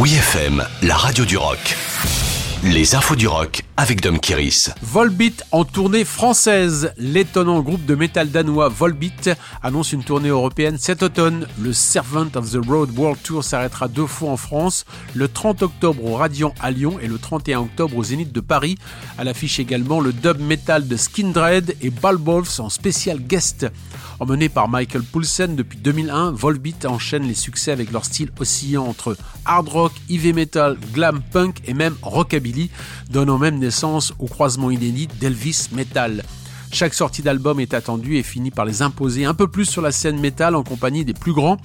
Oui FM, la radio du rock. Les infos du rock avec Dom Kiris. Volbeat en tournée française. L'étonnant groupe de métal danois Volbeat annonce une tournée européenne cet automne. Le Servant of the Road World Tour s'arrêtera deux fois en France, le 30 octobre au Radiant à Lyon et le 31 octobre au Zénith de Paris. À l'affiche également le dub metal de Skindred et Balbolfs en spécial guest. Emmené par Michael Poulsen depuis 2001, Volbeat enchaîne les succès avec leur style oscillant entre hard rock, heavy metal, glam punk et même rockabilly, donnant même au croisement inédit d'Elvis Metal. Chaque sortie d'album est attendue et finit par les imposer un peu plus sur la scène metal en compagnie des plus grands.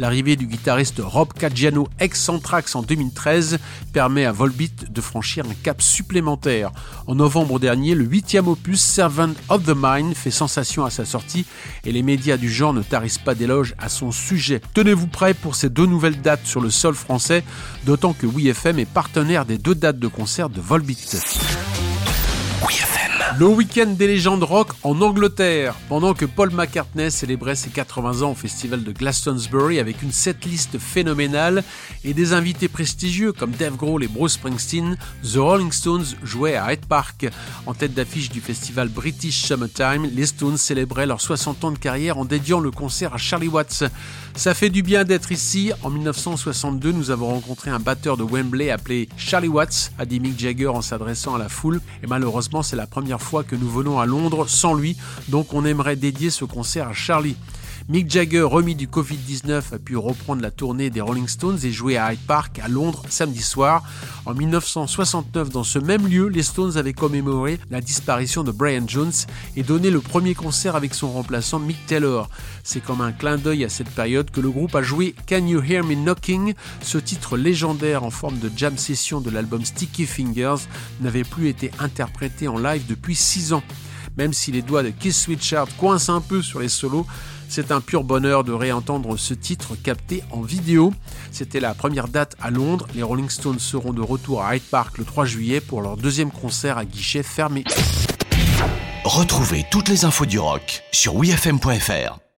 L'arrivée du guitariste Rob Caggiano ex-Centrax en 2013 permet à Volbeat de franchir un cap supplémentaire. En novembre dernier, le huitième opus Servant of the Mind fait sensation à sa sortie et les médias du genre ne tarissent pas d'éloges à son sujet. Tenez-vous prêts pour ces deux nouvelles dates sur le sol français, d'autant que WeFM est partenaire des deux dates de concert de Volbeat. Le week-end des légendes rock en Angleterre. Pendant que Paul McCartney célébrait ses 80 ans au festival de Glastonbury avec une setlist phénoménale et des invités prestigieux comme Dave Grohl et Bruce Springsteen, The Rolling Stones jouaient à Hyde Park. En tête d'affiche du festival British Summertime, les Stones célébraient leurs 60 ans de carrière en dédiant le concert à Charlie Watts. Ça fait du bien d'être ici. En 1962, nous avons rencontré un batteur de Wembley appelé Charlie Watts, a dit Mick Jagger en s'adressant à la foule. Et malheureusement, c'est la première fois que nous venons à Londres sans lui, donc on aimerait dédier ce concert à Charlie. Mick Jagger, remis du Covid-19, a pu reprendre la tournée des Rolling Stones et jouer à Hyde Park à Londres samedi soir. En 1969, dans ce même lieu, les Stones avaient commémoré la disparition de Brian Jones et donné le premier concert avec son remplaçant Mick Taylor. C'est comme un clin d'œil à cette période que le groupe a joué Can You Hear Me Knocking? Ce titre légendaire en forme de jam session de l'album Sticky Fingers n'avait plus été interprété en live depuis 6 ans. Même si les doigts de Keith Sweatshirt coincent un peu sur les solos, c'est un pur bonheur de réentendre ce titre capté en vidéo. C'était la première date à Londres. Les Rolling Stones seront de retour à Hyde Park le 3 juillet pour leur deuxième concert à guichet fermé. Retrouvez toutes les infos du rock sur wfm.fr.